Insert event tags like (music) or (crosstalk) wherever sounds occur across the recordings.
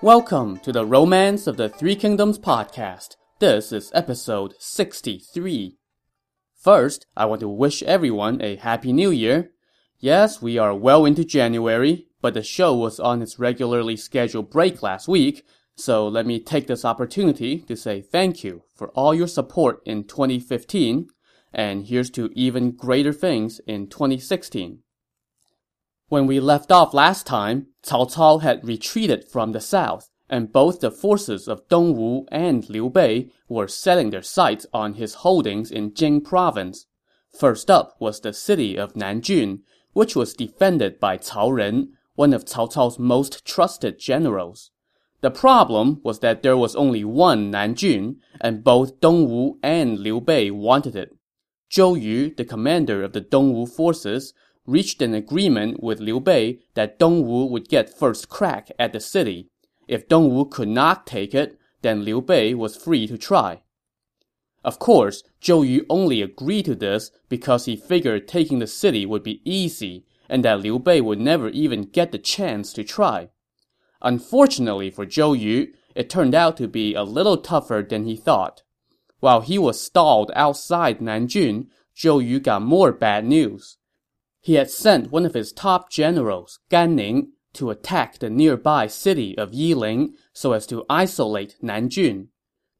Welcome to the Romance of the Three Kingdoms podcast. This is episode 63. First, I want to wish everyone a happy new year. Yes, we are well into January, but the show was on its regularly scheduled break last week, so let me take this opportunity to say thank you for all your support in 2015, and here's to even greater things in 2016. When we left off last time, Cao Cao had retreated from the south, and both the forces of Dongwu and Liu Bei were setting their sights on his holdings in Jing province. First up was the city of Nanjun, which was defended by Cao Ren, one of Cao Cao's most trusted generals. The problem was that there was only one Nanjun, and both Dongwu and Liu Bei wanted it. Zhou Yu, the commander of the Dongwu forces, reached an agreement with Liu Bei that Dongwu would get first crack at the city. If Dongwu could not take it, then Liu Bei was free to try. Of course, Zhou Yu only agreed to this because he figured taking the city would be easy and that Liu Bei would never even get the chance to try. Unfortunately for Zhou Yu, it turned out to be a little tougher than he thought. While he was stalled outside Nanjun, Zhou Yu got more bad news he had sent one of his top generals, Gan Ning, to attack the nearby city of Yiling so as to isolate Nanjun.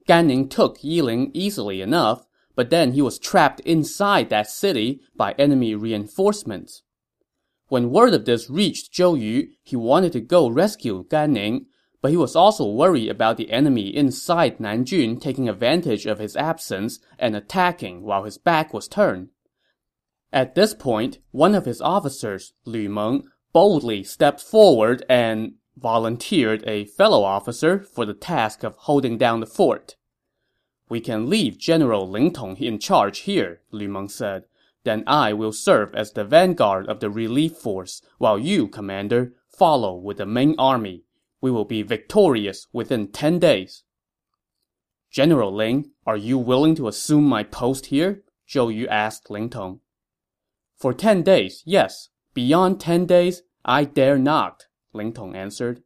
Gan Ning took Yiling easily enough, but then he was trapped inside that city by enemy reinforcements. When word of this reached Zhou Yu, he wanted to go rescue Gan Ning, but he was also worried about the enemy inside Nanjun taking advantage of his absence and attacking while his back was turned. At this point, one of his officers, Lu Meng, boldly stepped forward and volunteered a fellow officer for the task of holding down the fort. We can leave General Ling Tong in charge here, Lu Meng said. Then I will serve as the vanguard of the relief force, while you, commander, follow with the main army. We will be victorious within ten days. General Ling, are you willing to assume my post here? Zhou Yu asked Ling Tong. For ten days, yes. Beyond ten days, I dare not, Ling Tong answered.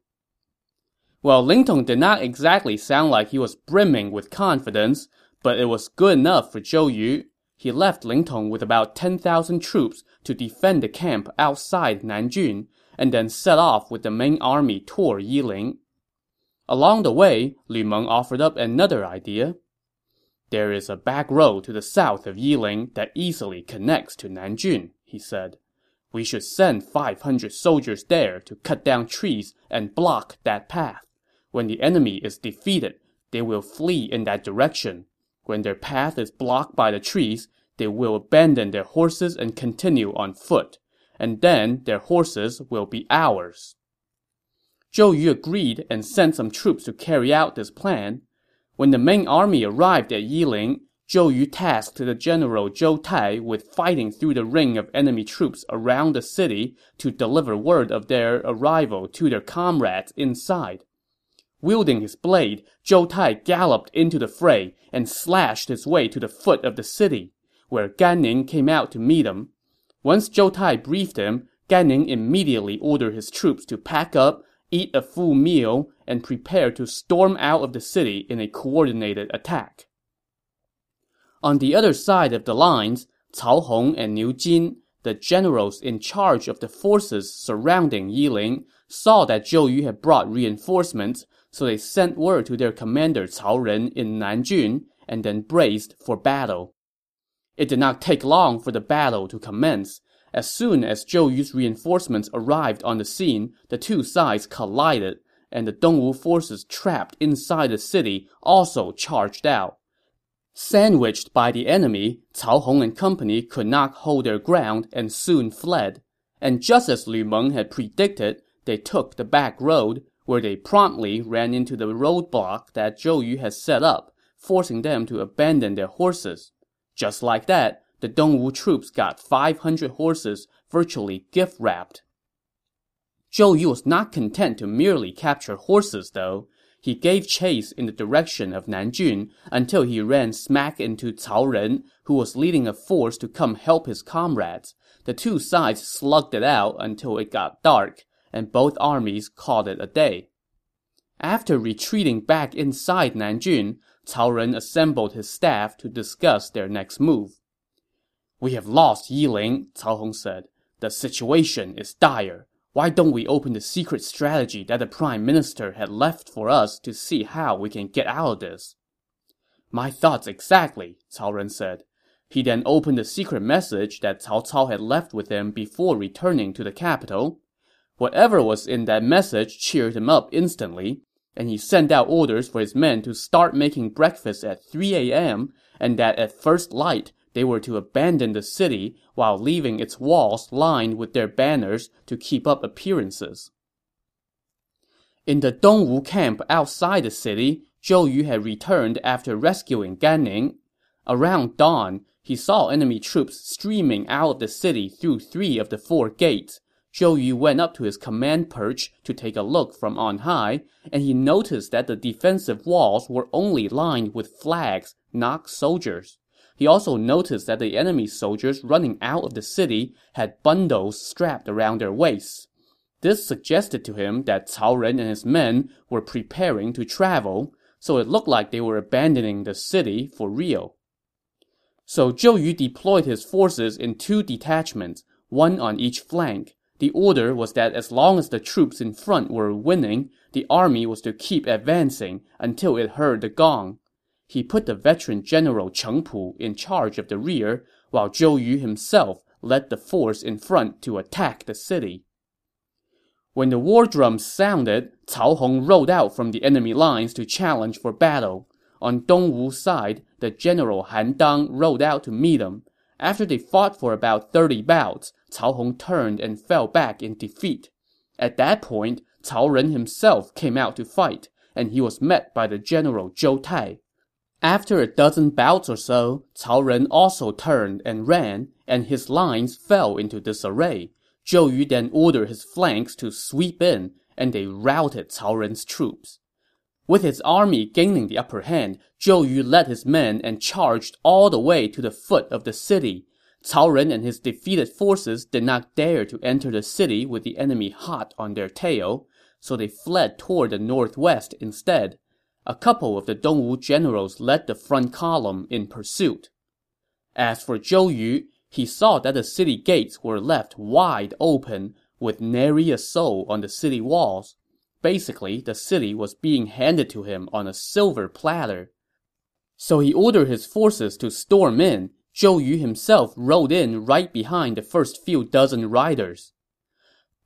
Well, Ling Tong did not exactly sound like he was brimming with confidence, but it was good enough for Zhou Yu. He left Ling Tong with about 10,000 troops to defend the camp outside Nanjun, and then set off with the main army toward Yiling. Along the way, Lu Meng offered up another idea. There is a back road to the south of Yiling that easily connects to Nanjun, he said. We should send 500 soldiers there to cut down trees and block that path. When the enemy is defeated, they will flee in that direction. When their path is blocked by the trees, they will abandon their horses and continue on foot. And then their horses will be ours. Zhou Yu agreed and sent some troops to carry out this plan. When the main army arrived at Yiling, Zhou Yu tasked the general Zhou Tai with fighting through the ring of enemy troops around the city to deliver word of their arrival to their comrades inside. Wielding his blade, Zhou Tai galloped into the fray and slashed his way to the foot of the city, where Gan Ning came out to meet him. Once Zhou Tai briefed him, Gan Ning immediately ordered his troops to pack up eat a full meal, and prepared to storm out of the city in a coordinated attack. On the other side of the lines, Cao Hong and Niu Jin, the generals in charge of the forces surrounding Yiling, saw that Zhou Yu had brought reinforcements, so they sent word to their commander Cao Ren in Nanjun and then braced for battle. It did not take long for the battle to commence, as soon as Zhou Yu's reinforcements arrived on the scene, the two sides collided, and the Dongwu forces trapped inside the city also charged out. Sandwiched by the enemy, Cao Hong and company could not hold their ground and soon fled. And just as Lu Meng had predicted, they took the back road, where they promptly ran into the roadblock that Zhou Yu had set up, forcing them to abandon their horses. Just like that, the Dongwu troops got 500 horses virtually gift-wrapped. Zhou Yu was not content to merely capture horses, though. He gave chase in the direction of Nanjun until he ran smack into Cao Ren, who was leading a force to come help his comrades. The two sides slugged it out until it got dark, and both armies called it a day. After retreating back inside Nanjun, Cao Ren assembled his staff to discuss their next move. We have lost Yiling, Cao Hong said. The situation is dire. Why don't we open the secret strategy that the prime minister had left for us to see how we can get out of this? My thoughts exactly, Cao Ren said. He then opened the secret message that Cao Cao had left with him before returning to the capital. Whatever was in that message cheered him up instantly, and he sent out orders for his men to start making breakfast at 3 a.m. and that at first light they were to abandon the city while leaving its walls lined with their banners to keep up appearances. In the Dongwu camp outside the city, Zhou Yu had returned after rescuing Gan Ning. Around dawn, he saw enemy troops streaming out of the city through three of the four gates. Zhou Yu went up to his command perch to take a look from on high, and he noticed that the defensive walls were only lined with flags, not soldiers. He also noticed that the enemy soldiers running out of the city had bundles strapped around their waists. This suggested to him that Cao Ren and his men were preparing to travel, so it looked like they were abandoning the city for real. So Zhou Yu deployed his forces in two detachments, one on each flank. The order was that as long as the troops in front were winning, the army was to keep advancing until it heard the gong he put the veteran general Cheng Pu in charge of the rear, while Zhou Yu himself led the force in front to attack the city. When the war drums sounded, Cao Hong rode out from the enemy lines to challenge for battle. On Dongwu side, the general Han Dang rode out to meet him. After they fought for about 30 bouts, Cao Hong turned and fell back in defeat. At that point, Cao Ren himself came out to fight, and he was met by the general Zhou Tai. After a dozen bouts or so, Cao Ren also turned and ran, and his lines fell into disarray. Zhou Yu then ordered his flanks to sweep in, and they routed Cao Ren's troops. With his army gaining the upper hand, Zhou Yu led his men and charged all the way to the foot of the city. Cao Ren and his defeated forces did not dare to enter the city with the enemy hot on their tail, so they fled toward the northwest instead. A couple of the Dongwu generals led the front column in pursuit. As for Zhou Yu, he saw that the city gates were left wide open, with nary a soul on the city walls. Basically, the city was being handed to him on a silver platter. So he ordered his forces to storm in. Zhou Yu himself rode in right behind the first few dozen riders.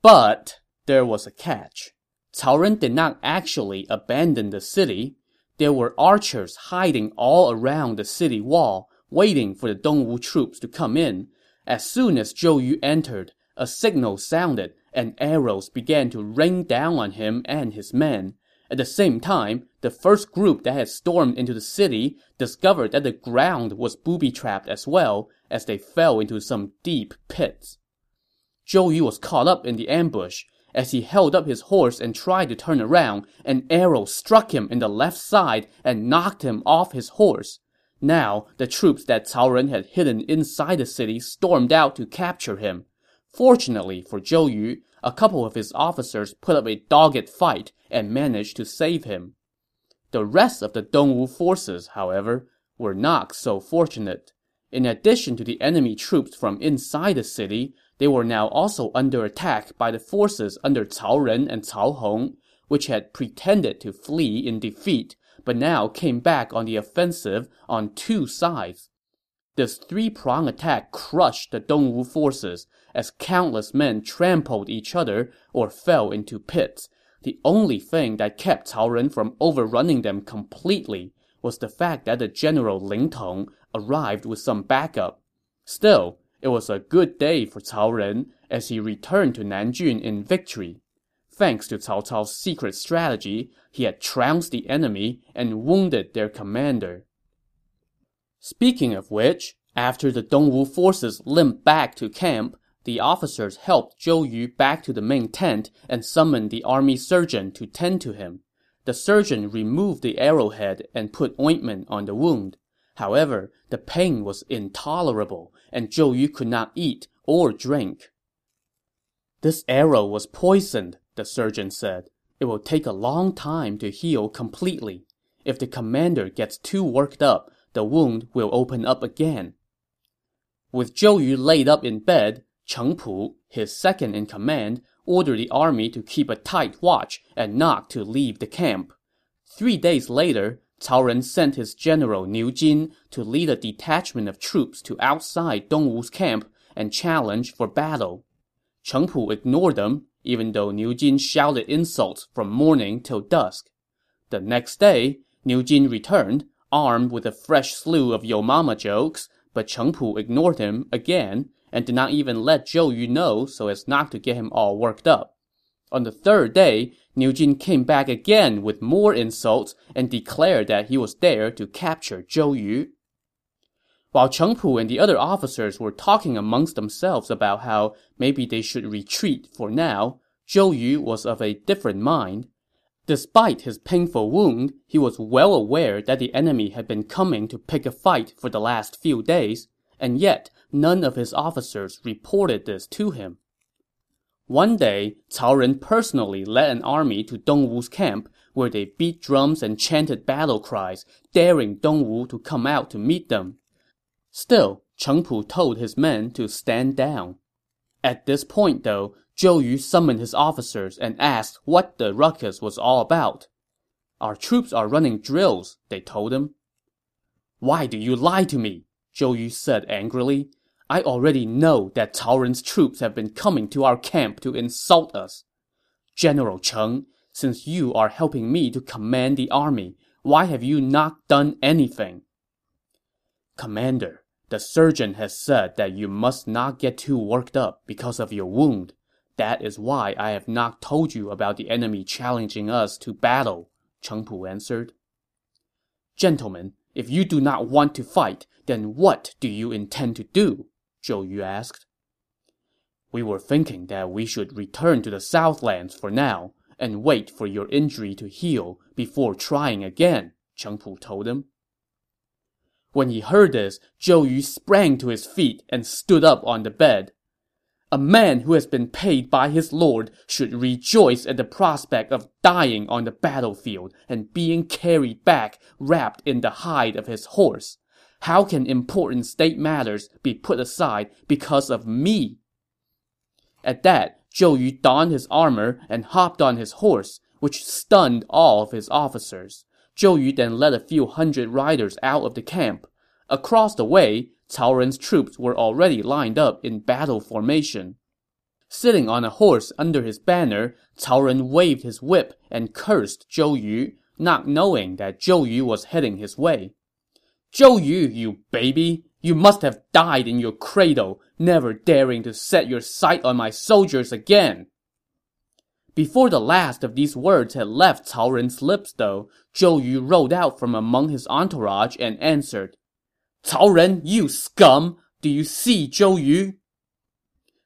But there was a catch. Cao Ren did not actually abandon the city. There were archers hiding all around the city wall, waiting for the Dongwu troops to come in. As soon as Zhou Yu entered, a signal sounded, and arrows began to rain down on him and his men. At the same time, the first group that had stormed into the city discovered that the ground was booby-trapped as well, as they fell into some deep pits. Zhou Yu was caught up in the ambush, as he held up his horse and tried to turn around, an arrow struck him in the left side and knocked him off his horse. Now, the troops that Cao Ren had hidden inside the city stormed out to capture him. Fortunately for Zhou Yu, a couple of his officers put up a dogged fight and managed to save him. The rest of the Dongwu forces, however, were not so fortunate. In addition to the enemy troops from inside the city, they were now also under attack by the forces under Cao Ren and Cao Hong, which had pretended to flee in defeat, but now came back on the offensive on two sides. This three-prong attack crushed the Dongwu forces, as countless men trampled each other or fell into pits. The only thing that kept Cao Ren from overrunning them completely was the fact that the general Ling Tong arrived with some backup. Still, it was a good day for Cao Ren as he returned to Nanjun in victory. Thanks to Cao Cao's secret strategy, he had trounced the enemy and wounded their commander. Speaking of which, after the Dongwu forces limped back to camp, the officers helped Zhou Yu back to the main tent and summoned the army surgeon to tend to him. The surgeon removed the arrowhead and put ointment on the wound. However, the pain was intolerable, and Zhou Yu could not eat or drink. This arrow was poisoned, the surgeon said. It will take a long time to heal completely. If the commander gets too worked up, the wound will open up again. With Zhou Yu laid up in bed, Cheng Pu, his second in command, ordered the army to keep a tight watch and not to leave the camp. Three days later, Cao Ren sent his general Niu Jin to lead a detachment of troops to outside Dongwu's camp and challenge for battle. Cheng Pu ignored them, even though Niu Jin shouted insults from morning till dusk. The next day, Niu Jin returned, armed with a fresh slew of yo mama jokes, but Cheng Pu ignored him again and did not even let Zhou Yu know so as not to get him all worked up. On the third day, Niu Jin came back again with more insults and declared that he was there to capture Zhou Yu. While Cheng Pu and the other officers were talking amongst themselves about how maybe they should retreat for now, Zhou Yu was of a different mind. Despite his painful wound, he was well aware that the enemy had been coming to pick a fight for the last few days, and yet none of his officers reported this to him. One day, Cao Ren personally led an army to Dongwu's camp, where they beat drums and chanted battle cries, daring Dongwu to come out to meet them. Still, Cheng Pu told his men to stand down. At this point, though, Zhou Yu summoned his officers and asked what the ruckus was all about. Our troops are running drills, they told him. Why do you lie to me? Zhou Yu said angrily. I already know that Cao Ren's troops have been coming to our camp to insult us. General Cheng, since you are helping me to command the army, why have you not done anything? Commander, the surgeon has said that you must not get too worked up because of your wound. That is why I have not told you about the enemy challenging us to battle, Cheng Pu answered. Gentlemen, if you do not want to fight, then what do you intend to do? Zhou Yu asked. We were thinking that we should return to the Southlands for now and wait for your injury to heal before trying again, Cheng Pu told him. When he heard this, Zhou Yu sprang to his feet and stood up on the bed. A man who has been paid by his lord should rejoice at the prospect of dying on the battlefield and being carried back wrapped in the hide of his horse. How can important state matters be put aside because of me? At that, Zhou Yu donned his armor and hopped on his horse, which stunned all of his officers. Zhou Yu then led a few hundred riders out of the camp. Across the way, Cao Ren's troops were already lined up in battle formation. Sitting on a horse under his banner, Cao Ren waved his whip and cursed Zhou Yu, not knowing that Zhou Yu was heading his way. Zhou Yu, you baby! You must have died in your cradle, never daring to set your sight on my soldiers again! Before the last of these words had left Cao Ren's lips, though, Zhou Yu rode out from among his entourage and answered, Cao Ren, you scum! Do you see Zhou Yu?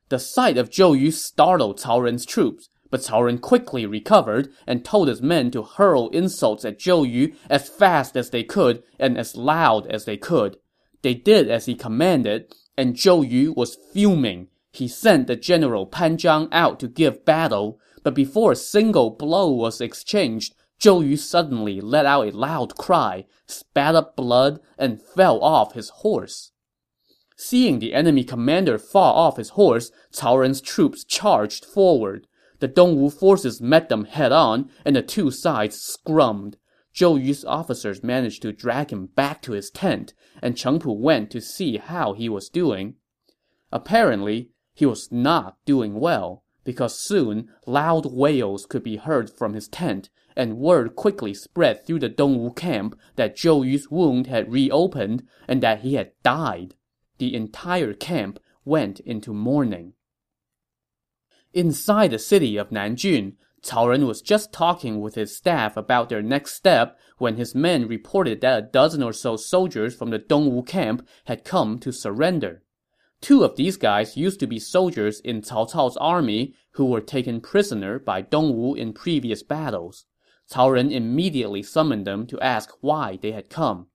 The sight of Zhou Yu startled Cao Ren's troops, but Cao Ren quickly recovered and told his men to hurl insults at Zhou Yu as fast as they could and as loud as they could. They did as he commanded, and Zhou Yu was fuming. He sent the general Pan Zhang out to give battle, but before a single blow was exchanged, Zhou Yu suddenly let out a loud cry, spat up blood, and fell off his horse. Seeing the enemy commander fall off his horse, Cao Ren's troops charged forward. The Dongwu forces met them head on, and the two sides scrummed. Zhou Yu's officers managed to drag him back to his tent, and Cheng Pu went to see how he was doing. Apparently, he was not doing well, because soon loud wails could be heard from his tent, and word quickly spread through the Dongwu camp that Zhou Yu's wound had reopened and that he had died. The entire camp went into mourning. Inside the city of Nanjun, Cao Ren was just talking with his staff about their next step when his men reported that a dozen or so soldiers from the Dongwu camp had come to surrender. Two of these guys used to be soldiers in Cao Cao's army who were taken prisoner by Dongwu in previous battles. Cao Ren immediately summoned them to ask why they had come.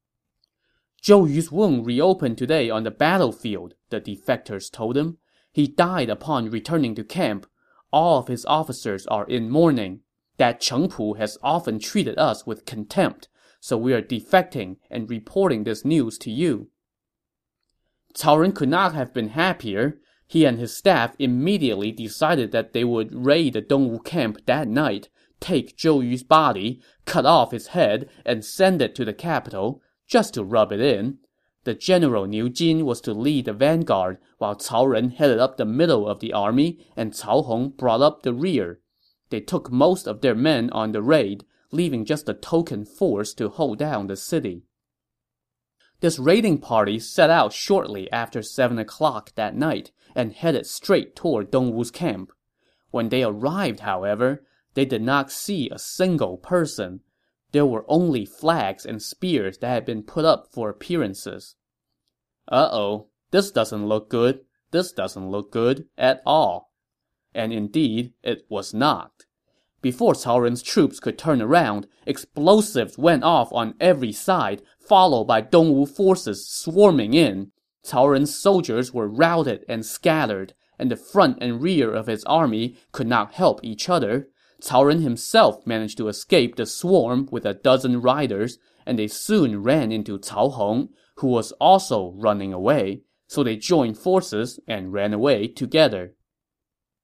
Zhou Yu's wound reopened today on the battlefield, the defectors told him. He died upon returning to camp. All of his officers are in mourning. that Cheng Pu has often treated us with contempt, so we are defecting and reporting this news to you. Cao Ren could not have been happier. He and his staff immediately decided that they would raid the Dongwu camp that night, take Zhou Yu's body, cut off his head, and send it to the capital, just to rub it in. The general Niu Jin was to lead the vanguard, while Cao Ren headed up the middle of the army, and Cao Hong brought up the rear. They took most of their men on the raid, leaving just a token force to hold down the city. This raiding party set out shortly after 7 o'clock that night and headed straight toward Dongwu's camp. When they arrived, however, they did not see a single person. There were only flags and spears that had been put up for appearances. Uh-oh, this doesn't look good. This doesn't look good at all. And indeed, it was not. Before Cao Ren's troops could turn around, explosives went off on every side, followed by Dongwu forces swarming in. Cao Ren's soldiers were routed and scattered, and the front and rear of his army could not help each other. Cao Ren himself managed to escape the swarm with a dozen riders, and they soon ran into Cao Hong, who was also running away, so they joined forces and ran away together.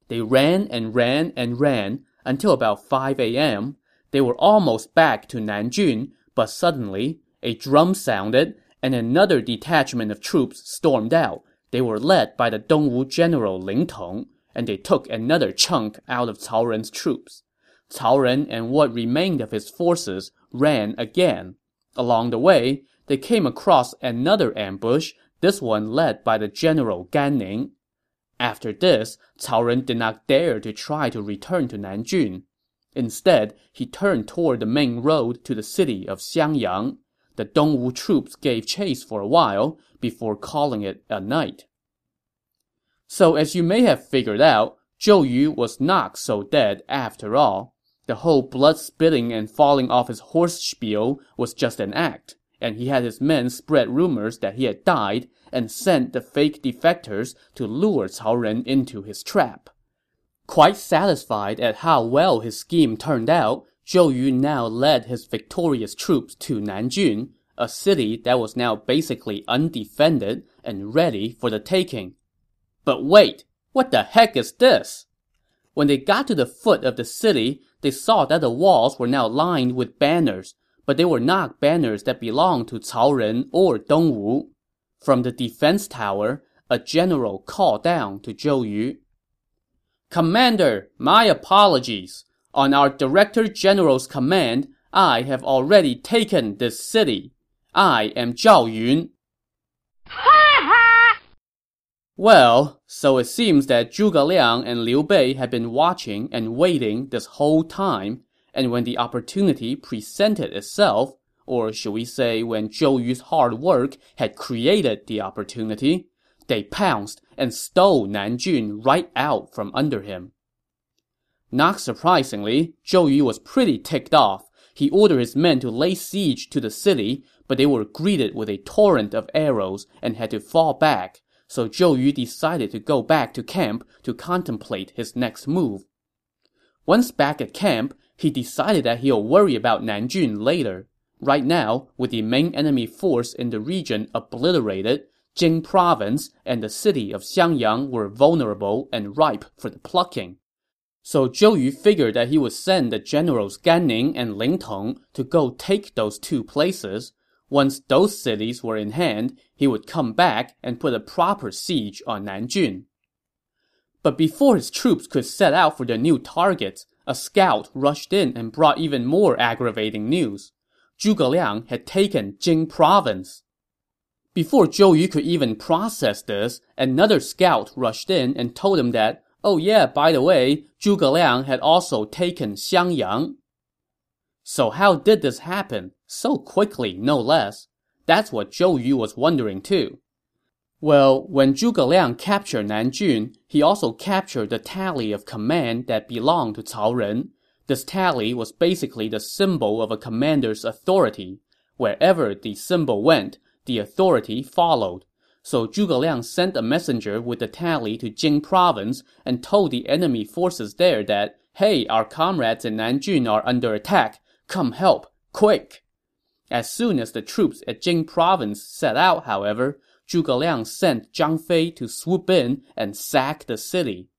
They ran and ran and ran until about 5 a.m. They were almost back to Nanjun, but suddenly, a drum sounded, and another detachment of troops stormed out. They were led by the Dongwu general Ling Tong, and they took another chunk out of Cao Ren's troops. Cao Ren and what remained of his forces ran again. Along the way, they came across another ambush, this one led by the general Gan Ning. After this, Cao Ren did not dare to try to return to Nanjun. Instead, he turned toward the main road to the city of Xiangyang. The Dongwu troops gave chase for a while before calling it a night. So as you may have figured out, Zhou Yu was not so dead after all. The whole blood-spitting and falling off his horse spiel was just an act, and he had his men spread rumors that he had died and sent the fake defectors to lure Cao Ren into his trap. Quite satisfied at how well his scheme turned out, Zhou Yu now led his victorious troops to Nanjun, a city that was now basically undefended and ready for the taking. But wait, what the heck is this? When they got to the foot of the city, they saw that the walls were now lined with banners, but they were not banners that belonged to Cao Ren or Dongwu. From the defense tower, a general called down to Zhou Yu. Commander, my apologies. On our Director General's command, I have already taken this city. I am Zhao Yun. Well, so it seems that Zhuge Liang and Liu Bei had been watching and waiting this whole time, and when the opportunity presented itself, or should we say when Zhou Yu's hard work had created the opportunity, they pounced and stole Nanjun right out from under him. Not surprisingly, Zhou Yu was pretty ticked off. He ordered his men to lay siege to the city, but they were greeted with a torrent of arrows and had to fall back, so Zhou Yu decided to go back to camp to contemplate his next move. Once back at camp, he decided that he'll worry about Nanjun later. Right now, with the main enemy force in the region obliterated, Jing province and the city of Xiangyang were vulnerable and ripe for the plucking. So Zhou Yu figured that he would send the generals Gan Ning and Ling Tong to go take those two places. Once those cities were in hand, he would come back and put a proper siege on Nanjun. But before his troops could set out for their new targets, a scout rushed in and brought even more aggravating news. Zhuge Liang had taken Jing province. Before Zhou Yu could even process this, another scout rushed in and told him that, oh yeah, by the way, Zhuge Liang had also taken Xiangyang. So how did this happen? So quickly, no less. That's what Zhou Yu was wondering too. Well, when Zhuge Liang captured Nanjun, he also captured the tally of command that belonged to Cao Ren, this tally was basically the symbol of a commander's authority. Wherever the symbol went, the authority followed. So Zhuge Liang sent a messenger with the tally to Jing province and told the enemy forces there that Hey, our comrades in Nanjun are under attack. Come help, quick! As soon as the troops at Jing province set out, however, Zhuge Liang sent Zhang Fei to swoop in and sack the city.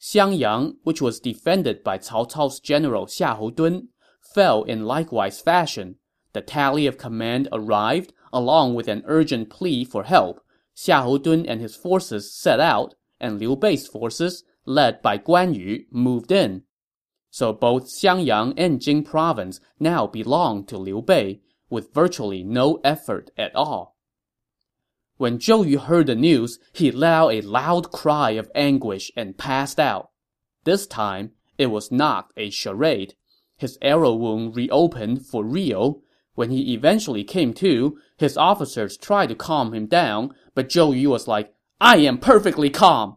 Xiangyang, which was defended by Cao Cao's general Xiahou Dun, fell in likewise fashion. The tally of command arrived, along with an urgent plea for help. Xiahou Dun and his forces set out, and Liu Bei's forces, led by Guan Yu, moved in. So both Xiangyang and Jing province now belonged to Liu Bei, with virtually no effort at all. When Zhou Yu heard the news, he let out a loud cry of anguish and passed out. This time, it was not a charade. His arrow wound reopened for real. When he eventually came to, his officers tried to calm him down, but Zhou Yu was like, I am perfectly calm.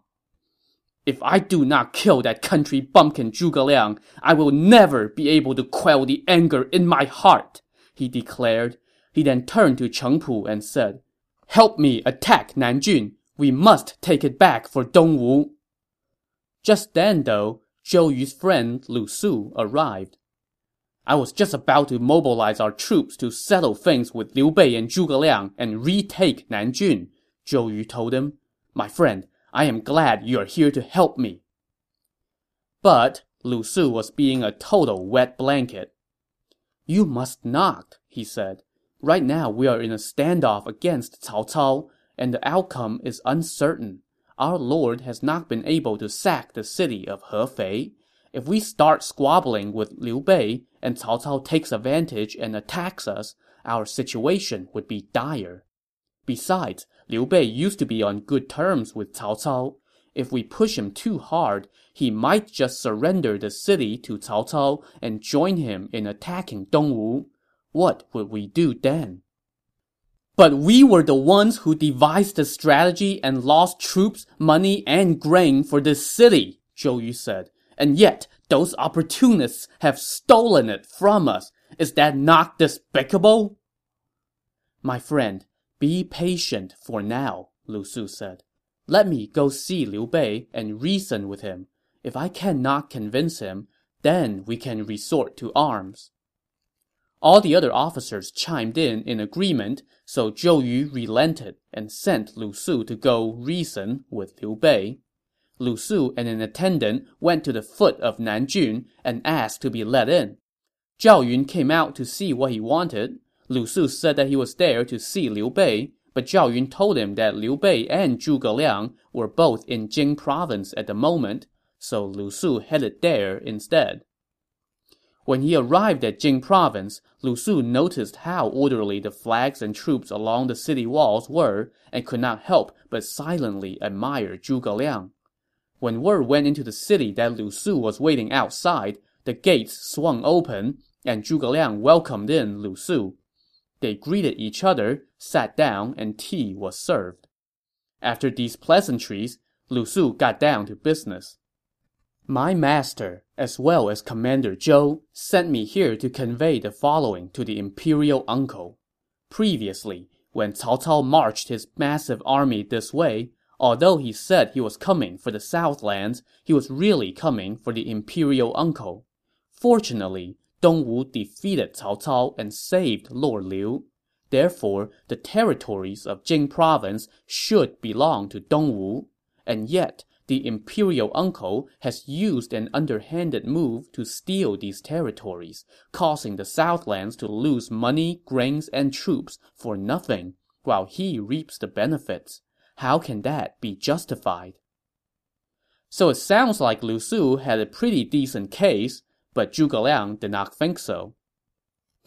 If I do not kill that country bumpkin Zhuge Liang, I will never be able to quell the anger in my heart, he declared. He then turned to Cheng Pu and said, Help me attack Nanjun. We must take it back for Dongwu. Just then, though, Zhou Yu's friend Lu Su arrived. I was just about to mobilize our troops to settle things with Liu Bei and Zhuge Liang and retake Nanjun, Zhou Yu told him. My friend, I am glad you are here to help me. But Lu Su was being a total wet blanket. You must not, he said. Right now we are in a standoff against Cao Cao, and the outcome is uncertain. Our lord has not been able to sack the city of Hefei. If we start squabbling with Liu Bei and Cao Cao takes advantage and attacks us, our situation would be dire. Besides, Liu Bei used to be on good terms with Cao Cao. If we push him too hard, he might just surrender the city to Cao Cao and join him in attacking Dongwu. What would we do then? But we were the ones who devised the strategy and lost troops, money, and grain for this city, Zhou Yu said. And yet, those opportunists have stolen it from us. Is that not despicable? My friend, be patient for now, Lu Su said. Let me go see Liu Bei and reason with him. If I cannot convince him, then we can resort to arms. All the other officers chimed in in agreement, so Zhou Yu relented and sent Lu Su to go reason with Liu Bei. Lu Su and an attendant went to the foot of Nanjun and asked to be let in. Zhao Yun came out to see what he wanted. Lu Su said that he was there to see Liu Bei, but Zhao Yun told him that Liu Bei and Zhuge Liang were both in Jing province at the moment, so Lu Su headed there instead. When he arrived at Jing province, Lu Su noticed how orderly the flags and troops along the city walls were and could not help but silently admire Zhuge Liang. When word went into the city that Lu Su was waiting outside, the gates swung open, and Zhuge Liang welcomed in Lu Su. They greeted each other, sat down, and tea was served. After these pleasantries, Lu Su got down to business. My master, as well as Commander Zhou, sent me here to convey the following to the imperial uncle. Previously, when Cao Cao marched his massive army this way, although he said he was coming for the southlands, he was really coming for the imperial uncle. Fortunately, Dongwu defeated Cao Cao and saved Lord Liu. Therefore, the territories of Jing province should belong to Dongwu. And yet, the imperial uncle has used an underhanded move to steal these territories, causing the southlands to lose money, grains, and troops for nothing, while he reaps the benefits. How can that be justified? So it sounds like Lu Su had a pretty decent case, but Zhuge Liang did not think so.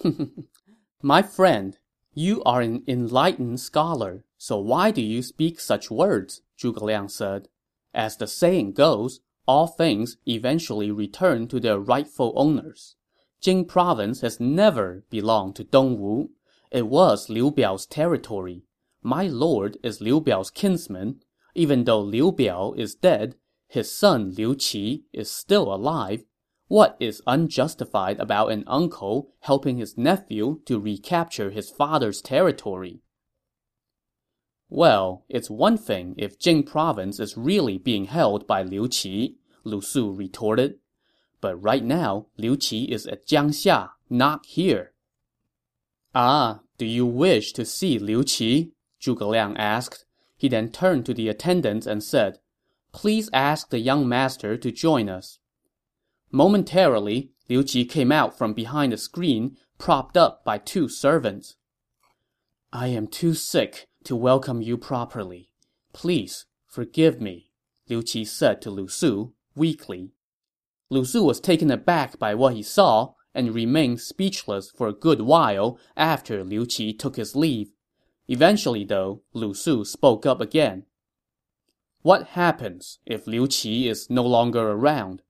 (laughs) My friend, you are an enlightened scholar, so why do you speak such words? Zhuge Liang said. As the saying goes, all things eventually return to their rightful owners. Jing province has never belonged to Dongwu. It was Liu Biao's territory. My lord is Liu Biao's kinsman. Even though Liu Biao is dead, his son Liu Qi is still alive. What is unjustified about an uncle helping his nephew to recapture his father's territory? Well, it's one thing if Jing province is really being held by Liu Qi, Lu Su retorted. but right now, Liu Qi is at Jiangxia, not here. Ah, do you wish to see Liu Qi? Zhuge Liang asked. He then turned to the attendants and said, Please ask the young master to join us. Momentarily, Liu Qi came out from behind a screen, propped up by two servants. I am too sick to welcome you properly. Please forgive me, Liu Qi said to Lu Su, weakly. Lu Su was taken aback by what he saw and remained speechless for a good while after Liu Qi took his leave. Eventually, though, Lu Su spoke up again. What happens if Liu Qi is no longer around?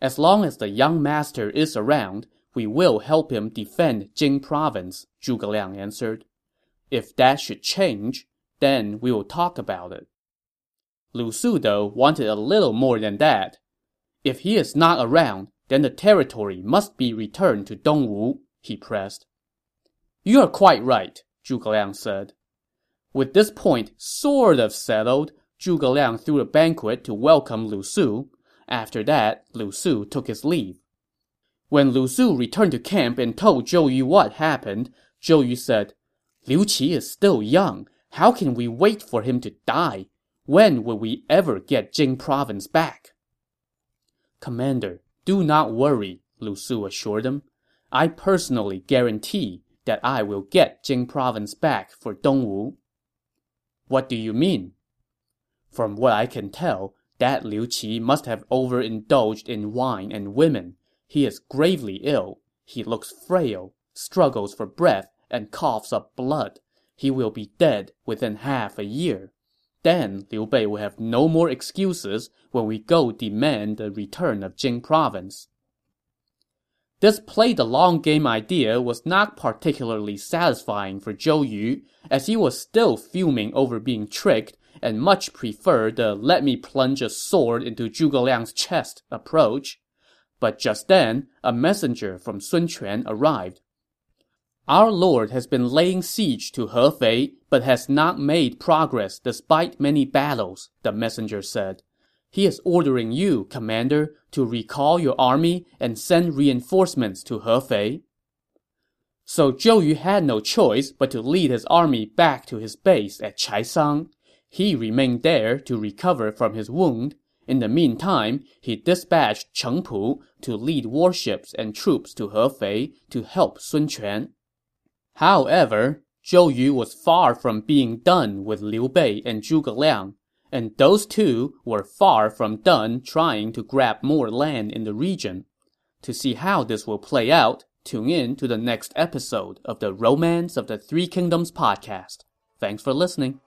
As long as the young master is around, we will help him defend Jing province, Zhuge Liang answered. If that should change, then we will talk about it. Lu Su, though, wanted a little more than that. If he is not around, then the territory must be returned to Dongwu, he pressed. You are quite right, Zhuge Liang said. With this point sort of settled, Zhuge Liang threw a banquet to welcome Lu Su. After that, Lu Su took his leave. When Lu Su returned to camp and told Zhou Yu what happened, Zhou Yu said, Liu Qi is still young. How can we wait for him to die? When will we ever get Jing province back? Commander, do not worry, Lu Su assured him. I personally guarantee that I will get Jing province back for Dongwu. What do you mean? From what I can tell, that Liu Qi must have overindulged in wine and women. He is gravely ill. He looks frail, struggles for breath, and coughs up blood. He will be dead within half a year. Then Liu Bei will have no more excuses when we go demand the return of Jing province. This play the long game idea was not particularly satisfying for Zhou Yu, as he was still fuming over being tricked and much preferred the let me plunge a sword into Zhuge Liang's chest approach. But just then, a messenger from Sun Quan arrived. Our lord has been laying siege to Hefei, but has not made progress despite many battles, the messenger said. He is ordering you, commander, to recall your army and send reinforcements to Hefei. So Zhou Yu had no choice but to lead his army back to his base at Chaisang. He remained there to recover from his wound. In the meantime, he dispatched Cheng Pu to lead warships and troops to Hefei to help Sun Quan. However, Zhou Yu was far from being done with Liu Bei and Zhuge Liang, and those two were far from done trying to grab more land in the region. To see how this will play out, tune in to the next episode of the Romance of the Three Kingdoms podcast. Thanks for listening.